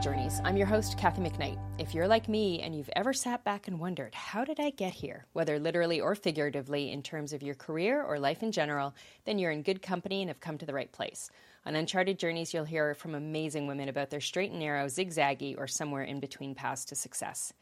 Journeys. I'm your host, Kathy McKnight. If you're like me and you've ever sat back and wondered, how did I get here, whether literally or figuratively in terms of your career or life in general, then you're in good company and have come to the right place. On Uncharted Journeys, you'll hear from amazing women about their straight and narrow, zigzaggy, or somewhere in between paths to success.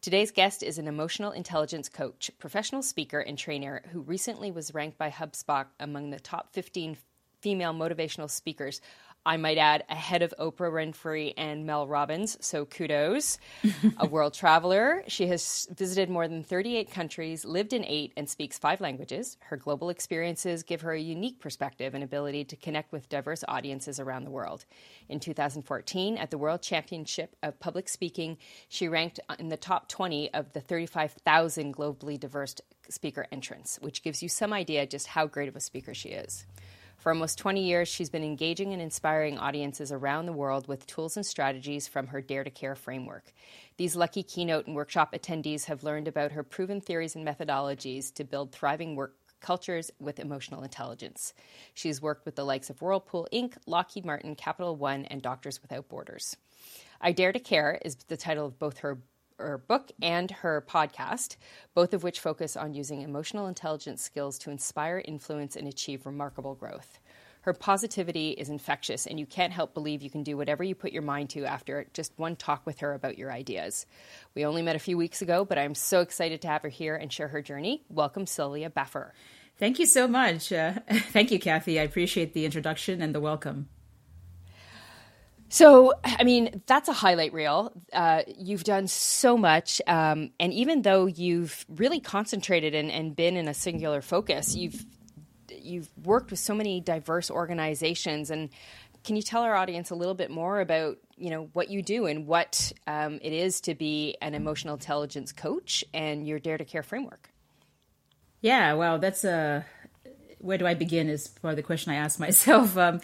Today's guest is an emotional intelligence coach, professional speaker, and trainer who recently was ranked by HubSpot among the top 15 female motivational speakers I might add, ahead of Oprah Winfrey and Mel Robbins. So kudos. a world traveler. She has visited more than 38 countries, lived in eight, and speaks five languages. Her global experiences give her a unique perspective and ability to connect with diverse audiences around the world. In 2014, at the World Championship of Public Speaking, she ranked in the top 20 of the 35,000 globally diverse speaker entrants, which gives you some idea just how great of a speaker she is. For almost 20 years, she's been engaging and inspiring audiences around the world with tools and strategies from her Dare to Care framework. These lucky keynote and workshop attendees have learned about her proven theories and methodologies to build thriving work cultures with emotional intelligence. She's worked with the likes of Whirlpool Inc., Lockheed Martin, Capital One, and Doctors Without Borders. I Dare to Care is the title of both her her book and her podcast, both of which focus on using emotional intelligence skills to inspire, influence, and achieve remarkable growth. Her positivity is infectious, and you can't help believe you can do whatever you put your mind to after just one talk with her about your ideas. We only met a few weeks ago, but I'm so excited to have her here and share her journey. Welcome, Sylvia Baffour. Thank you so much. Uh, thank you, Kathy. I appreciate the introduction and the welcome. So, I mean, that's a highlight reel. Uh, you've done so much. Um, and even though you've really concentrated and, and been in a singular focus, you've you've worked with so many diverse organizations and can you tell our audience a little bit more about you know what you do and what um, it is to be an emotional intelligence coach and your dare to care framework yeah well that's a where do i begin is part of the question i ask myself um,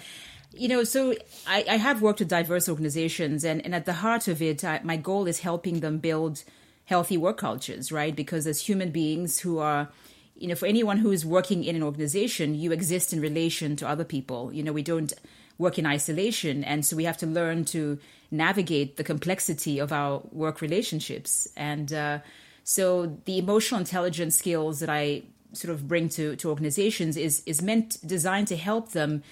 you know, so I, I, have worked with diverse organizations, and, and at the heart of it, I, my goal is helping them build healthy work cultures, right? Because as human beings who are, you know, for anyone who is working in an organization, you exist in relation to other people. You know, we don't work in isolation, and so we have to learn to navigate the complexity of our work relationships. And uh, so the emotional intelligence skills that I sort of bring to, to organizations is is meant designed to help them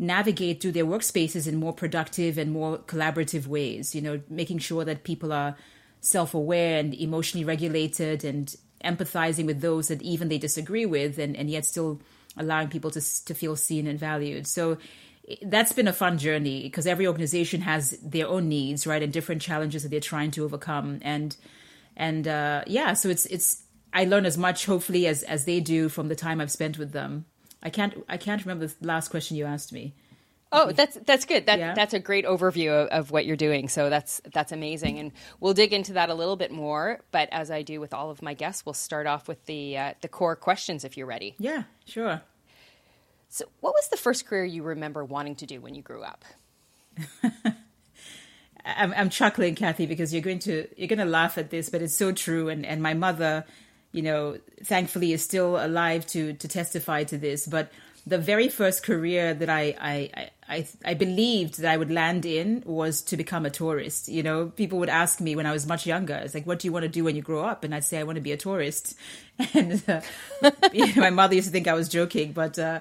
navigate through their workspaces in more productive and more collaborative ways, you know, making sure that people are self aware and emotionally regulated and empathizing with those that even they disagree with and, and yet still allowing people to, to feel seen and valued. So that's been a fun journey because every organization has their own needs, right, and different challenges that they're trying to overcome. And and uh, yeah, so it's it's I learn as much hopefully as as they do from the time I've spent with them. I can't I can't remember the last question you asked me. Oh, that's that's good. That yeah. that's a great overview of, of, what you're doing. So that's that's amazing, and we'll dig into that a little bit more. But as I do with all of my guests, we'll start off with the uh, the core questions. If you're ready. Yeah, sure. So, what was the first career you remember wanting to do when you grew up? I'm, I'm chuckling, Kathy, because you're going to you're going to laugh at this, but it's so true. And and my mother you know, thankfully is still alive to to testify to this. But the very first career that I I, I I believed that I would land in was to become a tourist. You know, people would ask me when I was much younger, it's like, what do you want to do when you grow up? And I'd say I want to be a tourist. And uh, my mother used to think I was joking, but. Uh,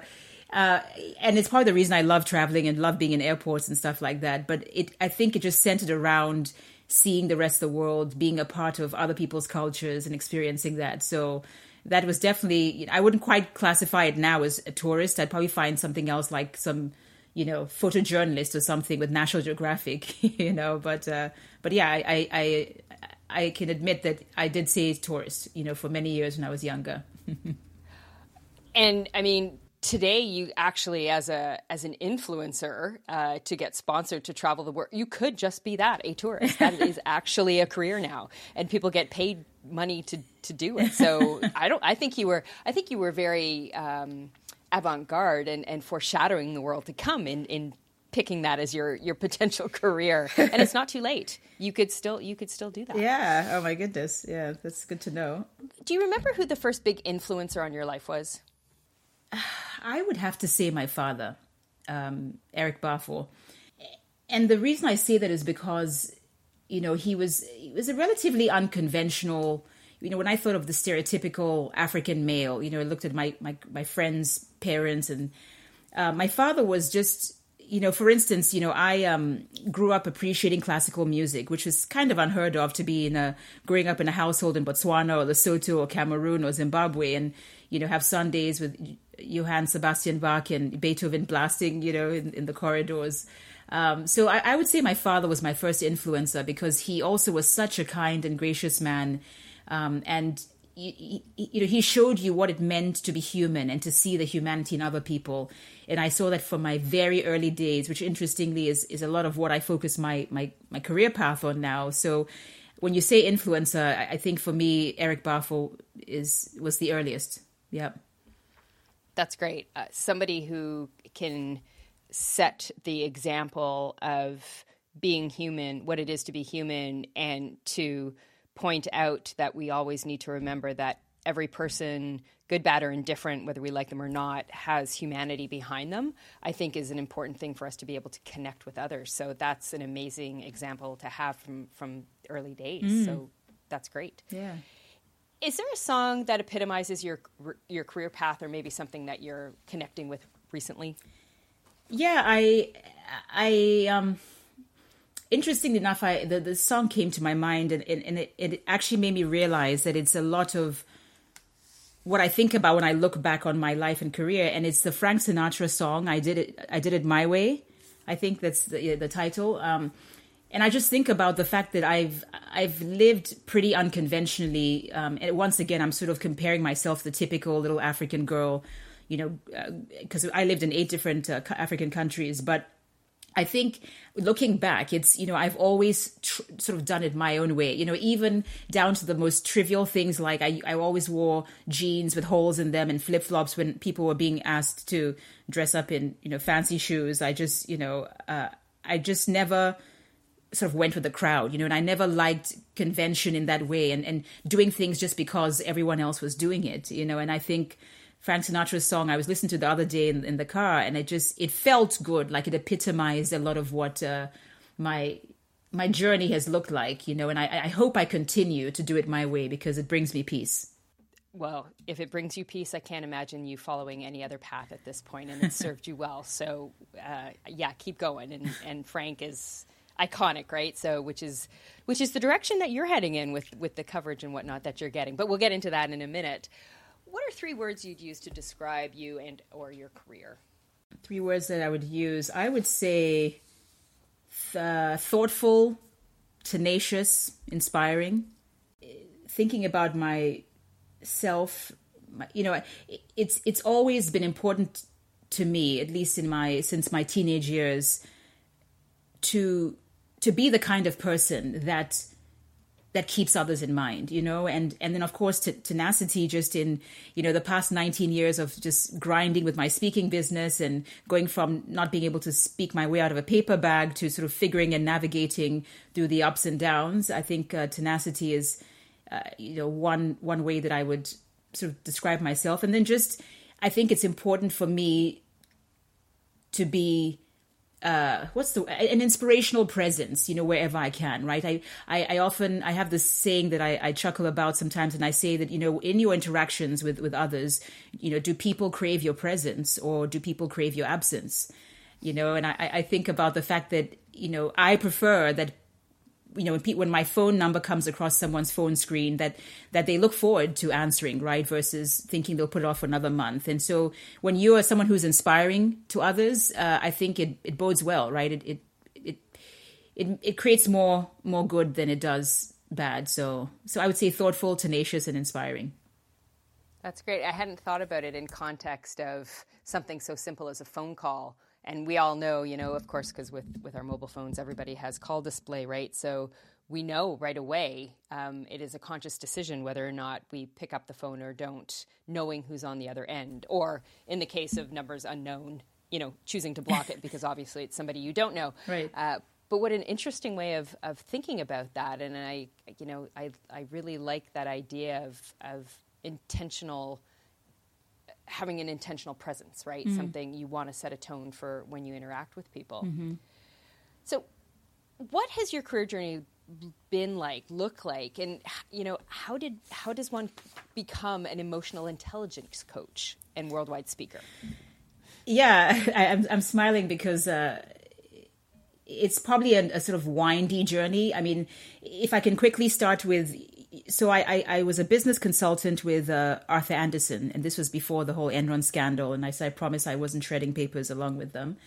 uh, and it's part of the reason I love traveling and love being in airports and stuff like that. But it, I think it just centered around seeing the rest of the world, being a part of other people's cultures and experiencing that. So that was definitely, I wouldn't quite classify it now as a tourist. I'd probably find something else like some, you know, photojournalist or something with National Geographic, you know, but, uh, but yeah, I, I, I can admit that I did say tourist, you know, for many years when I was younger. and I mean, today you actually as a as an influencer uh, to get sponsored to travel the world you could just be that a tourist. That is actually a career now and people get paid money to to do it. So i don't i think you were i think you were very um, avant-garde and, and foreshadowing the world to come in in picking that as your your potential career. And it's not too late. You could still you could still do that. Yeah. Oh my goodness. Yeah that's good to know. Do you remember who the first big influencer on your life was I would have to say my father, um, Eric Baffour. and the reason I say that is because you know he was he was a relatively unconventional you know when I thought of the stereotypical African male you know I looked at my my, my friends parents and uh, my father was just you know for instance you know I um, grew up appreciating classical music which was kind of unheard of to be in a growing up in a household in Botswana or Lesotho or Cameroon or Zimbabwe and you know have Sundays with Johann Sebastian Bach and Beethoven blasting you know in, in the corridors. Um, so I, I, would say my father was my first influencer because he also was such a kind and gracious man, um, and you, you know he showed you what it meant to be human and to see the humanity in other people. And I saw that from my very early days, which interestingly is is a lot of what I focus my my my career path on now. So when you say influencer, I, think for me Eric Baffour is was the earliest. Yeah, that's great. Uh, somebody who can set the example of being human, what it is to be human, and to point out that we always need to remember that every person, good, bad, or indifferent, whether we like them or not, has humanity behind them, I think is an important thing for us to be able to connect with others. So that's an amazing example to have from, from early days. Mm. So that's great. Yeah. Is there a song that epitomizes your your career path, or maybe something that you're connecting with recently? yeah, I, I, um, interesting enough, I the, the song came to my mind, and, and it, it actually made me realize that it's a lot of what I think about when I look back on my life and career, and it's the Frank Sinatra song. I did it. I did it my way. I think that's the the title. Um, and I just think about the fact that I've I've lived pretty unconventionally. Um, and once again, I'm sort of comparing myself to the typical little African girl you know, because uh, I lived in eight different uh, African countries, but I think looking back, it's, you know, I've always tr- sort of done it my own way, you know, even down to the most trivial things like I, I always wore jeans with holes in them and flip flops when people were being asked to dress up in, you know, fancy shoes. I just, you know, uh, I just never sort of went with the crowd, you know, and I never liked convention in that way and, and doing things just because everyone else was doing it, you know, and I think Frank Sinatra's song I was listening to the other day in, in the car, and it just it felt good, like it epitomized a lot of what uh, my my journey has looked like, you know. And I, I hope I continue to do it my way because it brings me peace. Well, if it brings you peace, I can't imagine you following any other path at this point, and it served you well. So, uh, yeah, keep going. And, and Frank is iconic, right? So, which is which is the direction that you're heading in with with the coverage and whatnot that you're getting. But we'll get into that in a minute. What are three words you'd use to describe you and or your career? Three words that I would use. I would say th- uh, thoughtful, tenacious, inspiring. Thinking about myself, my, you know, it's it's always been important to me, at least in my since my teenage years, to to be the kind of person that that keeps others in mind you know? And and then of course t- tenacity just in you know the past 19 years of just grinding with my speaking business and going from not being able to speak my way out of a paper bag to sort of figuring and navigating through the ups and downs i think uh, tenacity is uh, you know one one way that i would sort of describe myself. And then just i think it's important for me to be uh what's the an inspirational presence you know wherever i can right? I, I i, often i have this saying that I, I chuckle about sometimes and i say that you know in your interactions with with others you know do people crave your presence or do people crave your absence? You know and i i think about the fact that you know i prefer that you know when, pe- when my phone number comes across someone's phone screen that that they look forward to answering right versus thinking they'll put it off for another month. And so when you are someone who's inspiring to others uh, i think it, it bodes well right? It, it it it it creates more more good than it does bad. So so i would say thoughtful tenacious and inspiring. That's great. I hadn't thought about it in context of something so simple as a phone call and we all know, you know, of course, because with with our mobile phones, everybody has call display, right? So we know right away um, it is a conscious decision whether or not we pick up the phone or don't, knowing who's on the other end, or in the case of numbers unknown, you know, choosing to block it because obviously it's somebody you don't know. Right. Uh, but what an interesting way of, of thinking about that, and I, you know, I I really like that idea of of intentional having an intentional presence, right? Mm-hmm. Something you want to set a tone for when you interact with people. Mm-hmm. So, what has your career journey been like, look like, and you know, how did how does one become an emotional intelligence coach and worldwide speaker? Yeah, I, am I'm, I'm smiling because. Uh, it's probably a, a, sort of windy journey. I mean, if I can quickly start with, so I, I, I was a business consultant with uh, Arthur Andersen, and this was before the whole Enron scandal. And I said, I promise I wasn't shredding papers along with them.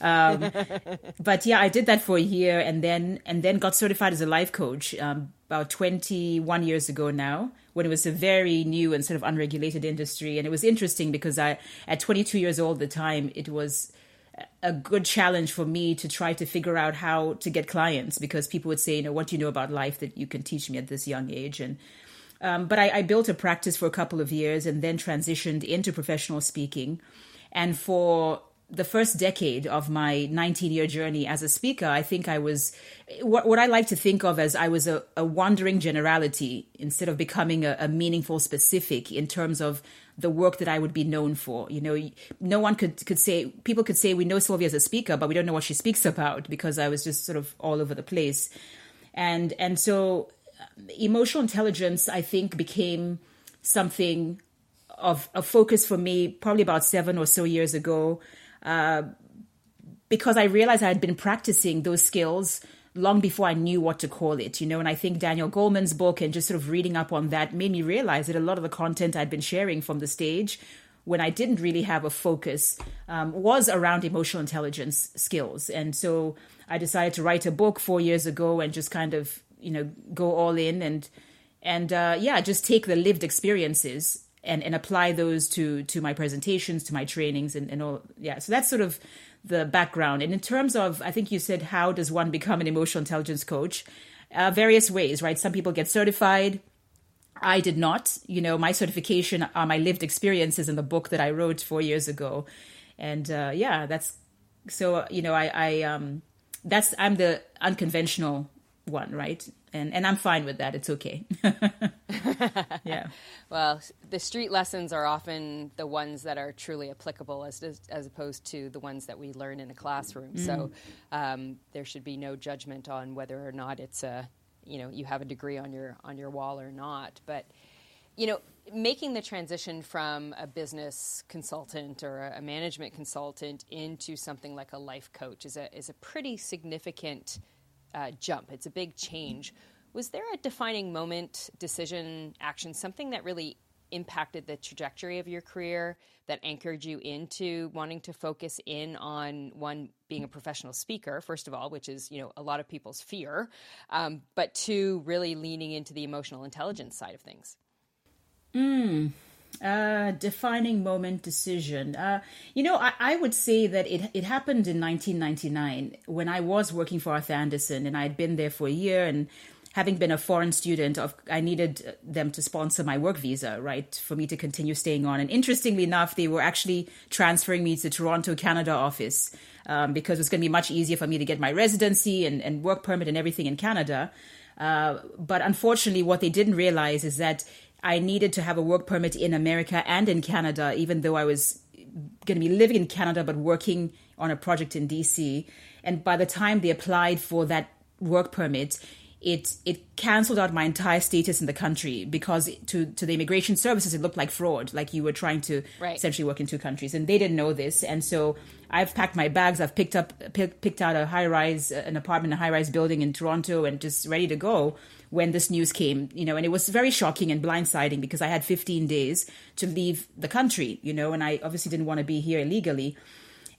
Um, but yeah, I did that for a year, and then and then got certified as a life coach um, about 21 years ago now, when it was a very new and sort of unregulated industry. And it was interesting because I, at 22 years old at the time, it was a good challenge for me to try to figure out how to get clients because people would say, you know, what do you know about life that you can teach me at this young age? And um, but I, I, built a practice for a couple of years and then transitioned into professional speaking. And for the first decade of my 19 year journey as a speaker, I think I was what, what I like to think of as I was a, a wandering generality instead of becoming a, a, meaningful specific in terms of the work that I would be known for. You know, no one could, could say, people could say, we know Sylvia as a speaker, but we don't know what she speaks about because I was just sort of all over the place. And, and so um, emotional intelligence, I think, became something of a focus for me probably about seven or so years ago because I realized I had been practicing those skills long before I knew what to call it, you know. And I think Daniel Goleman's book and just sort of reading up on that made me realize that a lot of the content I'd been sharing from the stage when I didn't really have a focus um, was around emotional intelligence skills. And so I decided to write a book four years ago and just kind of, you know, go all in and, and uh, yeah, just take the lived experiences and, and apply those to to my presentations, to my trainings, and, and all. Yeah, so that's sort of the background. And in terms of, I think you said, how does one become an emotional intelligence coach? Uh, various ways, right? Some people get certified. I did not. You know, my certification are my lived experiences in the book that I wrote four years ago, and uh, yeah, that's so. You know, I, I um, that's I'm the unconventional one, right? And and I'm fine with that. It's okay. yeah. Well, the street lessons are often the ones that are truly applicable, as as opposed to the ones that we learn in a classroom. Mm. So um, there should be no judgment on whether or not it's a you know you have a degree on your on your wall or not, but you know making the transition from a business consultant or a management consultant into something like a life coach is a is a pretty significant uh, jump. It's a big change. Was there a defining moment, decision, action, something that really impacted the trajectory of your career that anchored you into wanting to focus in on one being a professional speaker first of all which is you know a lot of people's fear um, but two really leaning into the emotional intelligence side of things mm, defining moment decision. Uh, you know, I, I, would say that it it happened in 1999 when I was working for Arthur Andersen, and I had been there for a year. And having been a foreign student, of I needed them to sponsor my work visa, right, for me to continue staying on. And interestingly enough, they were actually transferring me to the Toronto, Canada office um, because it was going to be much easier for me to get my residency and, and work permit and everything in Canada. Uh, but unfortunately, what they didn't realize is that I needed to have a work permit in America and in Canada, even though I was going to be living in Canada but working on a project in DC. And by the time they applied for that work permit, it it canceled out my entire status in the country because to to the immigration services it looked like fraud, like you were trying to right. essentially work in two countries, and they didn't know this. And so I've packed my bags. I've picked up pick, picked out a high rise uh, an apartment, a high rise building in Toronto, and just ready to go when this news came, you know, and it was very shocking and blindsiding because I had 15 days to leave the country, you know, and I obviously didn't want to be here illegally.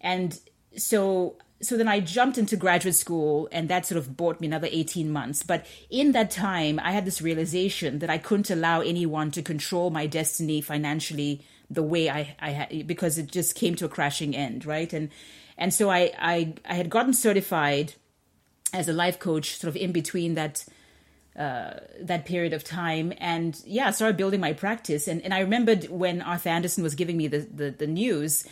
And so so then I jumped into graduate school and that sort of bought me another 18 months. But in that time, I had this realization that I couldn't allow anyone to control my destiny financially the way I, I had, because it just came to a crashing end, right? And, and so I, I, I had gotten certified as a life coach sort of in between that, uh, that period of time and yeah, I started building my practice. And, and I remembered when Arthur Andersen was giving me the, the, the news,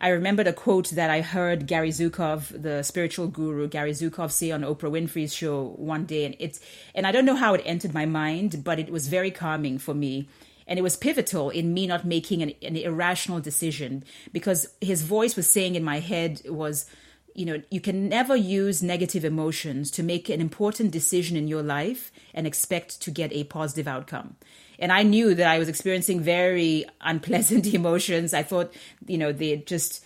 I remembered a quote that I heard Gary Zukav, the spiritual guru, Gary Zukav say on Oprah Winfrey's show one day. And it's, and I don't know how it entered my mind, but it was very calming for me. And it was pivotal in me not making an, an irrational decision because his voice was saying in my head was, you know, you can never use negative emotions to make an important decision in your life and expect to get a positive outcome. And I knew that I was experiencing very unpleasant emotions. I thought, you know, they just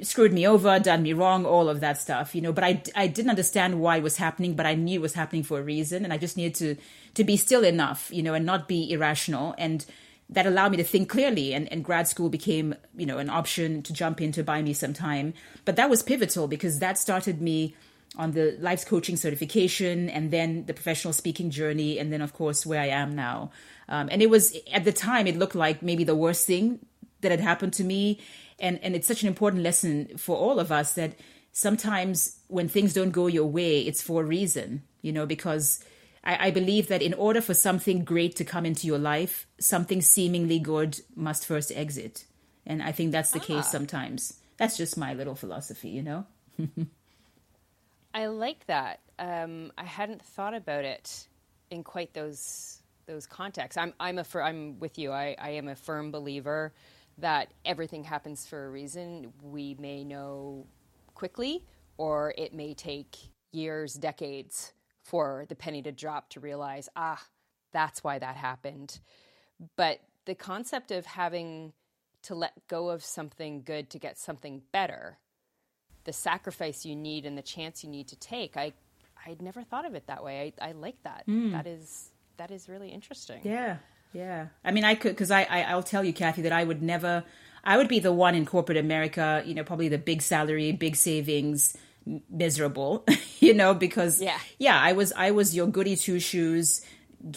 screwed me over, done me wrong, all of that stuff, you know. But I, I didn't understand why it was happening, but I knew it was happening for a reason, and I just needed to to be still enough, you know, and not be irrational. And that allowed me to think clearly and, and grad school became you know an option to jump in to buy me some time. But that was pivotal because that started me on the life coaching certification and then the professional speaking journey and then of course where i am now. Um, and it was at the time it looked like maybe the worst thing that had happened to me. And and it's such an important lesson for all of us that sometimes when things don't go your way it's for a reason you know because I, I believe that in order for something great to come into your life, something seemingly good must first exit. And I think that's the ah. case sometimes. That's just my little philosophy, you know? I like that. Um, I hadn't thought about it in quite those those contexts. I'm I'm a fir- I'm with you. I, I am a firm believer that everything happens for a reason. We may know quickly, or it may take years, decades for the penny to drop to realize, ah, that's why that happened. But the concept of having to let go of something good to get something better, the sacrifice you need and the chance you need to take, I I'd never thought of it that way. I, I like that. Mm. That is that is really interesting. Yeah, yeah. I mean, I could because I, I I'll tell you, Kathy, that I would never. I would be the one in corporate America, you know, probably the big salary, big savings, miserable, you know, because yeah. yeah, I was I was your goody two shoes.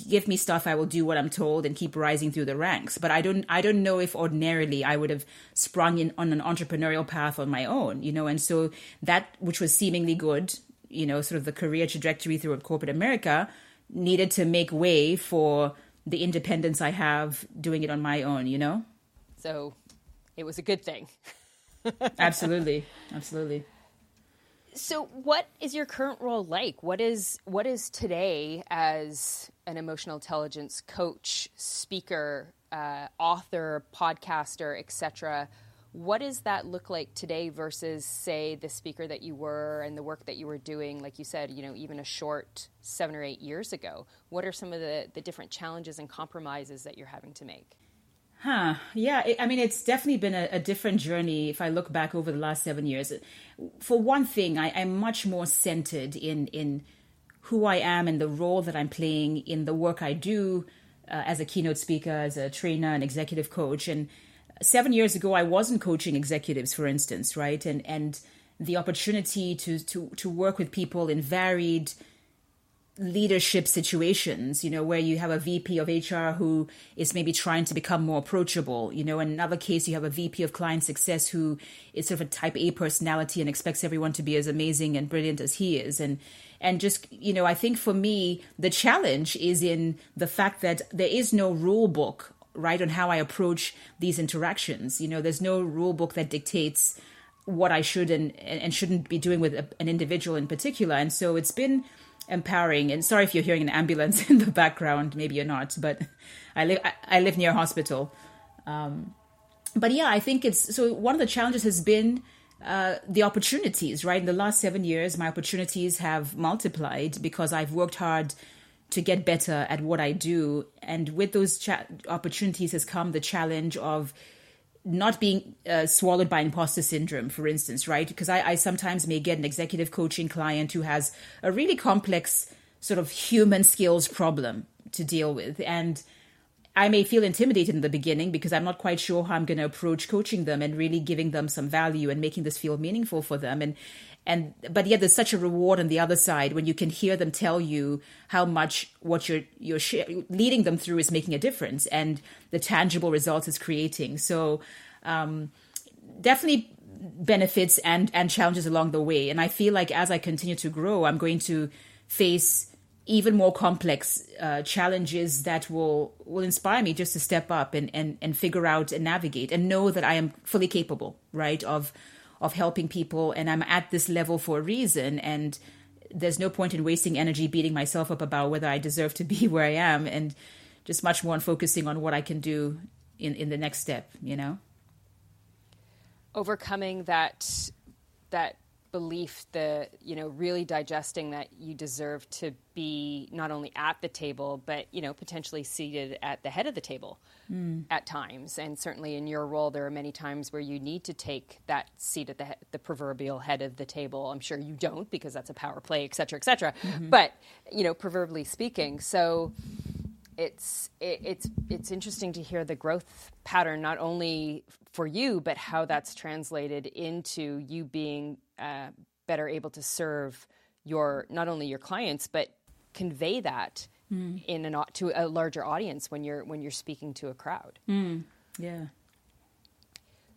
Give me stuff, I will do what I'm told and keep rising through the ranks. But I don't I don't know if ordinarily I would have sprung in on an entrepreneurial path on my own, you know, and so that which was seemingly good, you know, sort of the career trajectory through corporate America needed to make way for the independence I have doing it on my own, you know? So it was a good thing. absolutely. Absolutely. So, what is your current role like? What is what is today as an emotional intelligence coach, speaker, uh, author, podcaster, etc.? What does that look like today versus, say, the speaker that you were and the work that you were doing, like you said, you know, even a short seven or eight years ago? What are some of the, the different challenges and compromises that you're having to make? Huh. Yeah. I mean, it's definitely been a, a, different journey if I look back over the last seven years. For one thing, I, am much more centered in in who I am and the role that I'm playing in the work I do uh, as a keynote speaker, as a trainer, and executive coach. And seven years ago, I wasn't coaching executives, for instance, right? And and the opportunity to to to work with people in varied leadership situations, you know, where you have a VP of HR who is maybe trying to become more approachable, you know, in another case you have a VP of client success who is sort of a type A personality and expects everyone to be as amazing and brilliant as he is. And and just, you know, I think for me the challenge is in the fact that there is no rule book, right, on how I approach these interactions. You know, there's no rule book that dictates what I should and and shouldn't be doing with an individual in particular. And so it's been empowering. And sorry if you're hearing an ambulance in the background. Maybe you're not, but I live I, I live near a hospital. Um, but yeah, I think it's so. One of the challenges has been uh, the opportunities. Right in the last seven years, my opportunities have multiplied because I've worked hard to get better at what I do, and with those cha- opportunities has come the challenge of not being uh, swallowed by imposter syndrome, for instance, right? Because I, I sometimes may get an executive coaching client who has a really complex sort of human skills problem to deal with. And I may feel intimidated in the beginning because I'm not quite sure how I'm going to approach coaching them and really giving them some value and making this feel meaningful for them. And and but yet there's such a reward on the other side when you can hear them tell you how much what you're you're leading them through is making a difference and the tangible results it's creating. So um, definitely benefits and and challenges along the way. And I feel like as I continue to grow, I'm going to face even more complex uh, challenges that will will inspire me just to step up and, and and figure out and navigate and know that I am fully capable, right, of of helping people and I'm at this level for a reason and there's no point in wasting energy beating myself up about whether I deserve to be where I am and just much more on focusing on what I can do in, in the next step, you know? Overcoming that that belief the you know really digesting that you deserve to be not only at the table but you know potentially seated at the head of the table mm. at times and certainly in your role there are many times where you need to take that seat at the the proverbial head of the table i'm sure you don't because that's a power play et cetera et cetera mm-hmm. but you know proverbially speaking so it's it, it's it's interesting to hear the growth pattern not only for you but how that's translated into you being uh, better able to serve your not only your clients but convey that mm. in an to a larger audience when you're when you're speaking to a crowd. Mm. Yeah.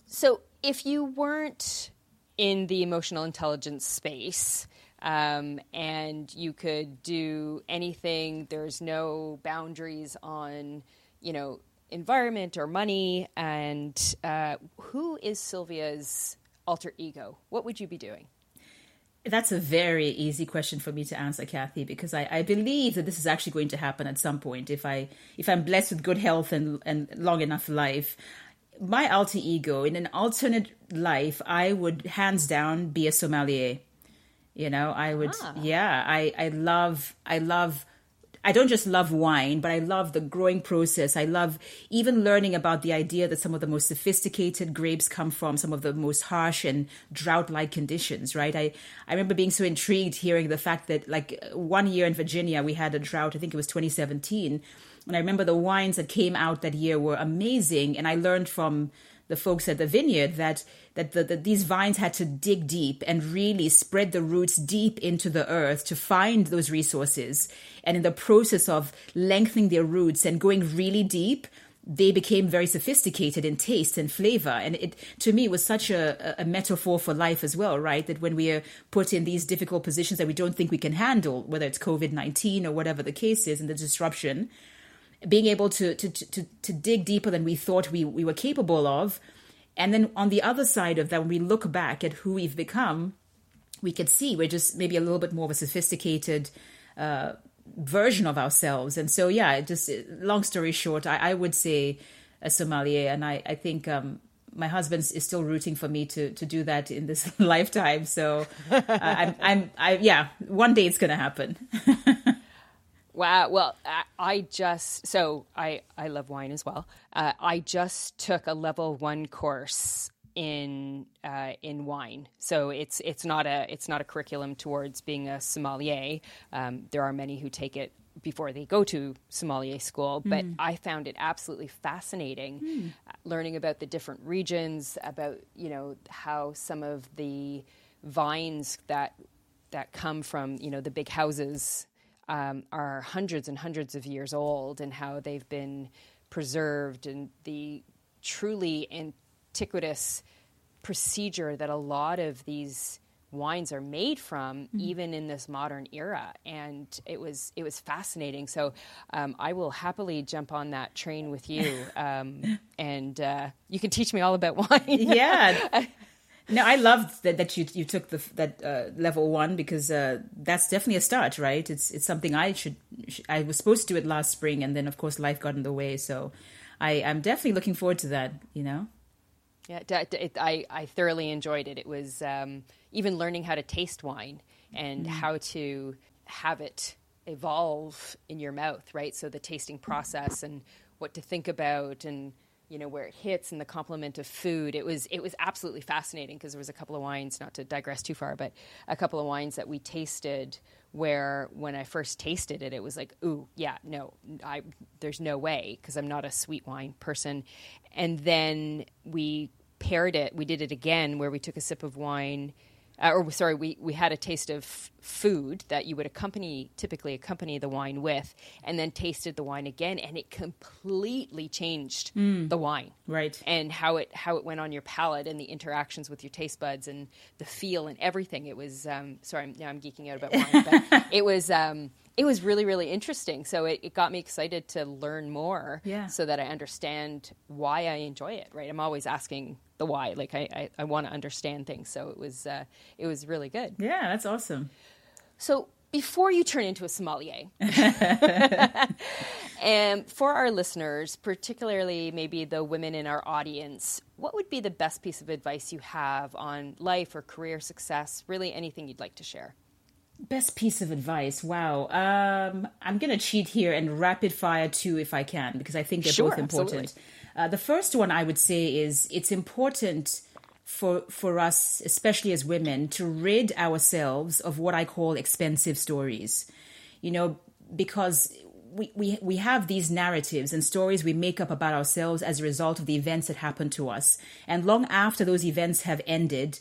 So if you weren't in the emotional intelligence space, um, and you could do anything. There's no boundaries on, you know, environment or money. And uh, who is Sylvia's alter ego? What would you be doing? That's a very easy question for me to answer, Kathy, because I, I, believe that this is actually going to happen at some point. If I if I'm blessed with good health and and long enough life, my alter ego in an alternate life, I would hands down be a sommelier. You know, I would, ah. yeah, I, I love, I love, I don't just love wine, but I love the growing process. I love even learning about the idea that some of the most sophisticated grapes come from some of the most harsh and drought like conditions, right? I, I remember being so intrigued hearing the fact that, like, one year in Virginia, we had a drought, I think it was 2017. And I remember the wines that came out that year were amazing. And I learned from the folks at the vineyard that that, the, that these vines had to dig deep and really spread the roots deep into the earth to find those resources. And in the process of lengthening their roots and going really deep, they became very sophisticated in taste and flavor. And it, to me, was such a, a metaphor for life as well, right? That when we are put in these difficult positions that we don't think we can handle, whether it's COVID 19 or whatever the case is and the disruption, being able to, to, to, to dig deeper than we thought we, we were capable of. And then on the other side of that, when we look back at who we've become, we could see we're just maybe a little bit more of a sophisticated uh, version of ourselves. And so, yeah, just long story short, I, I would say a sommelier. And I, I think um, my husband is still rooting for me to, to do that in this lifetime. So uh, I'm, I'm, I, yeah, one day it's going to happen. Wow. Well, I just so I I love wine as well. Uh, I just took a level one course in uh, in wine, so it's it's not a it's not a curriculum towards being a sommelier. Um, there are many who take it before they go to sommelier school, but mm. I found it absolutely fascinating mm. learning about the different regions, about you know how some of the vines that that come from you know the big houses um, are hundreds and hundreds of years old and how they've been preserved and the truly antiquitous procedure that a lot of these wines are made from mm-hmm. even in this modern era. And it was it was fascinating. So um, i will happily jump on that train with you um, and uh, you can teach me all about wine. Yeah No, I loved that, that you you took the that uh, level one because uh, that's definitely a start, right? It's it's something I should I was supposed to do it last spring, and then of course life got in the way. So I I'm definitely looking forward to that. You know. Yeah, it, it, I I thoroughly enjoyed it. It was um, even learning how to taste wine and mm. how to have it evolve in your mouth, right? So the tasting process and what to think about and you know where it hits and the complement of food it was it was absolutely fascinating because there was a couple of wines not to digress too far but a couple of wines that we tasted where when i first tasted it it was like ooh yeah no i there's no way because i'm not a sweet wine person. And then we paired it we did it again where we took a sip of wine uh, or sorry, we, we had a taste of food that you would accompany, typically accompany the wine with, and then tasted the wine again, and it completely changed mm. the wine, right? And how it how it went on your palate and the interactions with your taste buds and the feel and everything. It was um, sorry, now I'm geeking out about wine, but it was. Um, it was really really interesting so it, it got me excited to learn more yeah. so that i understand why i enjoy it right i'm always asking the why like i, I, I want to understand things so it was uh, it was really good yeah that's awesome so before you turn into a sommelier And for our listeners, particularly maybe the women in our audience, what would be the best piece of advice you have on life or career success? Really, anything you'd like to share? Best piece of advice. Wow. Um, I'm going to cheat here and rapid fire two if I can, because I think they're sure, both important. Uh, the first one I would say is it's important for for us, especially as women, to rid ourselves of what I call expensive stories. You know, because we, we, we have these narratives and stories we make up about ourselves as a result of the events that happen to us. And long after those events have ended,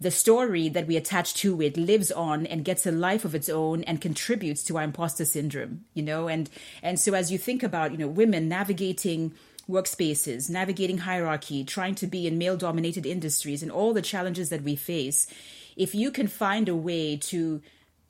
the story that we attach to it lives on and gets a life of its own and contributes to our imposter syndrome, you know? And, and so as you think about, you know, women navigating workspaces, navigating hierarchy, trying to be in male dominated industries and all the challenges that we face, if you can find a way to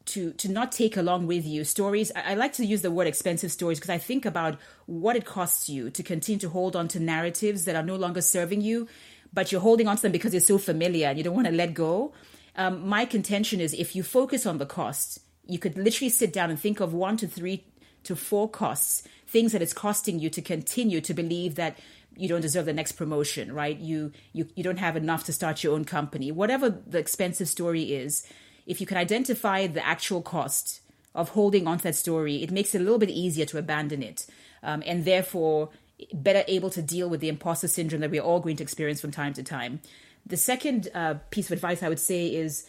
to to not take along with you stories I, I like to use the word expensive stories because i think about what it costs you to continue to hold on to narratives that are no longer serving you but you're holding on to them because you're so familiar and you don't want to let go. Um, my contention is if you focus on the cost you could literally sit down and think of one to three to four costs things that it's costing you to continue to believe that you don't deserve the next promotion right? You you you don't have enough to start your own company. Whatever the expensive story is if you can identify the actual cost of holding on to that story, it makes it a little bit easier to abandon it. Um, and therefore, better able to deal with the imposter syndrome that we're all going to experience from time to time. The second uh, piece of advice I would say is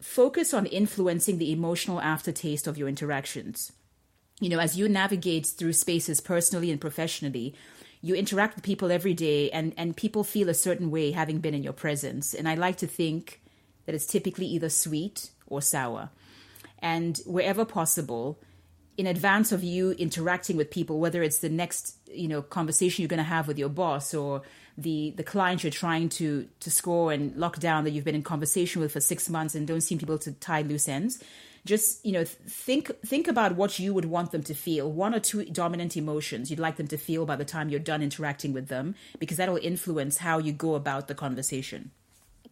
focus on influencing the emotional aftertaste of your interactions. You know, as you navigate through spaces personally and professionally, you interact with people every day and, and people feel a certain way having been in your presence. And I like to think that it's typically either sweet or sour. And wherever possible, in advance of you interacting with people, whether it's the next you know conversation you're going to have with your boss or the the client you're trying to to score and lock down that you've been in conversation with for six months and don't seem to be able to tie loose ends, just you know think think about what you would want them to feel. One or two dominant emotions you'd like them to feel by the time you're done interacting with them, because that'll influence how you go about the conversation.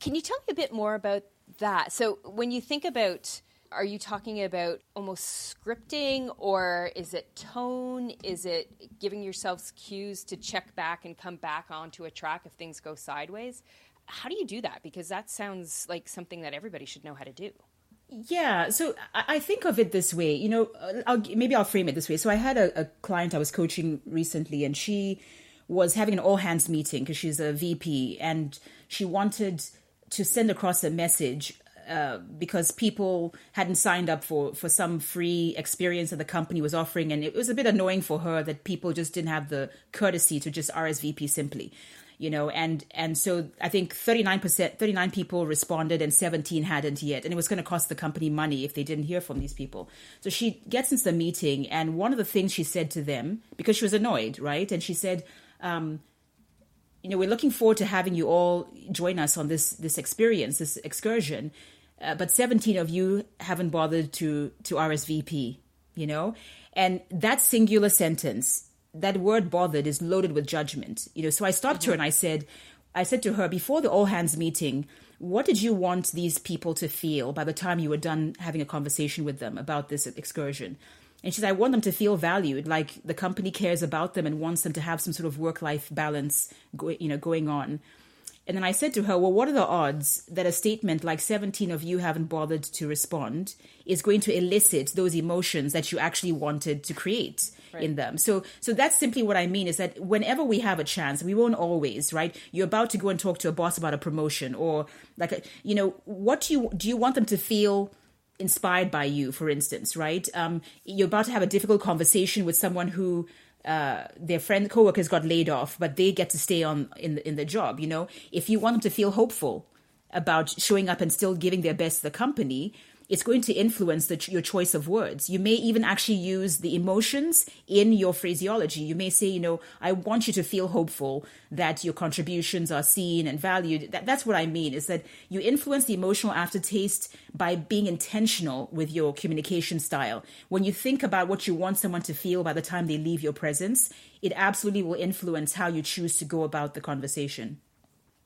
Can you tell me a bit more about that? So, when you think about, are you talking about almost scripting or is it tone? Is it giving yourselves cues to check back and come back onto a track if things go sideways? How do you do that? Because that sounds like something that everybody should know how to do. Yeah, so I think of it this way. You know, uh, I'll, maybe I'll frame it this way. So I had a, a client I was coaching recently, and she was having an all hands meeting because she's a VP, and she wanted to send across a message uh, because people hadn't signed up for, for some free experience that the company was offering. And it was a bit annoying for her that people just didn't have the courtesy to just RSVP simply, you know. And, and so I think 39%, 39 people responded and 17 hadn't yet. And it was going to cost the company money if they didn't hear from these people. So she gets into the meeting. And one of the things she said to them, because she was annoyed, right? And she said, um, you know, we're looking forward to having you all join us on this this experience, this excursion. Uh, but 17 of you haven't bothered to to RSVP, you know? And that singular sentence, that word bothered is loaded with judgment. You know, so I stopped mm-hmm. her and I said I said to her before the all hands meeting, what did you want these people to feel by the time you were done having a conversation with them about this excursion? And she said, I want them to feel valued, like the company cares about them and wants them to have some sort of work life balance, go, you know, going on. And then I said to her, Well, what are the odds that a statement like 17 of you haven't bothered to respond is going to elicit those emotions that you actually wanted to create? Right. in them. So so that's simply what I mean is that whenever we have a chance, we won't always, right? You're about to go and talk to a boss about a promotion or like a, you know, what do you do you want them to feel inspired by you, for instance, right? Um, you're about to have a difficult conversation with someone who uh, their friend coworkers got laid off, but they get to stay on in in the job. You know, if you want them to feel hopeful about showing up and still giving their best to the company, it's going to influence the, your choice of words. You may even actually use the emotions in your phraseology. You may say, you know, I want you to feel hopeful that your contributions are seen and valued. That, that's what I mean is that you influence the emotional aftertaste by being intentional with your communication style. When you think about what you want someone to feel by the time they leave your presence, it absolutely will influence how you choose to go about the conversation.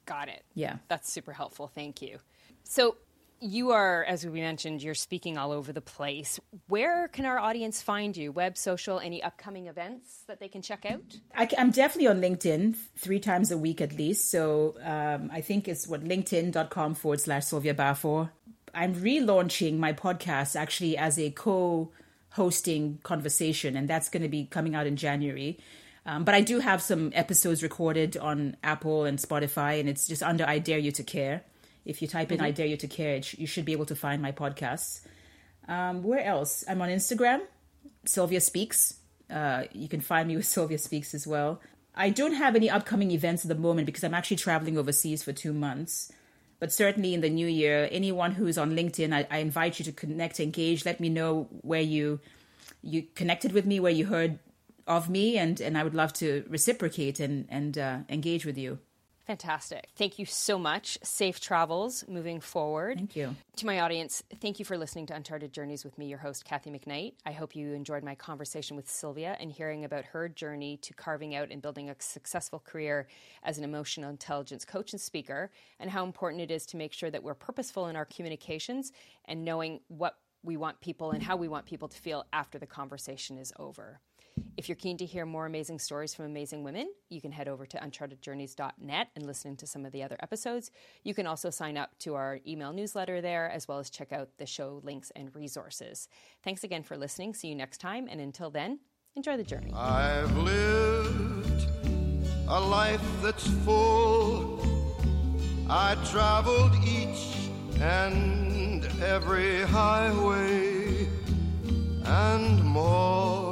Got it. Yeah. That's super helpful. Thank you. So, You are, as we mentioned, you're speaking all over the place. Where can our audience find you? Web, social, any upcoming events that they can check out? I, am definitely on LinkedIn three times a week at least. So um, I think it's what linkedin.com forward slash Sylvia Baffour. I'm relaunching my podcast actually as a co hosting conversation, and that's going to be coming out in January. Um, but I do have some episodes recorded on Apple and Spotify, and it's just under I Dare You to Care. If you type in mm-hmm. I Dare You to Care, you should be able to find my podcasts. Um, where else? I'm on Instagram, Sylvia Speaks. Uh, you can find me with Sylvia Speaks as well. I don't have any upcoming events at the moment because I'm actually traveling overseas for two months. But certainly in the new year, anyone who is on LinkedIn, I, I invite you to connect, engage. Let me know where you you connected with me, where you heard of me, and and I would love to reciprocate and and uh, engage with you. Fantastic. Thank you so much. Safe travels moving forward. Thank you. To my audience, thank you for listening to Uncharted Journeys with me, your host, Kathy McKnight. I hope you enjoyed my conversation with Sylvia and hearing about her journey to carving out and building a successful career as an emotional intelligence coach and speaker, and how important it is to make sure that we're purposeful in our communications and knowing what we want people and how we want people to feel after the conversation is over. If you're keen to hear more amazing stories from amazing women, you can head over to unchartedjourneys.net and listen to some of the other episodes. You can also sign up to our email newsletter there, as well as check out the show links and resources. Thanks again for listening. See you next time. And until then, enjoy the journey. I've lived a life that's full. I traveled each and every highway and more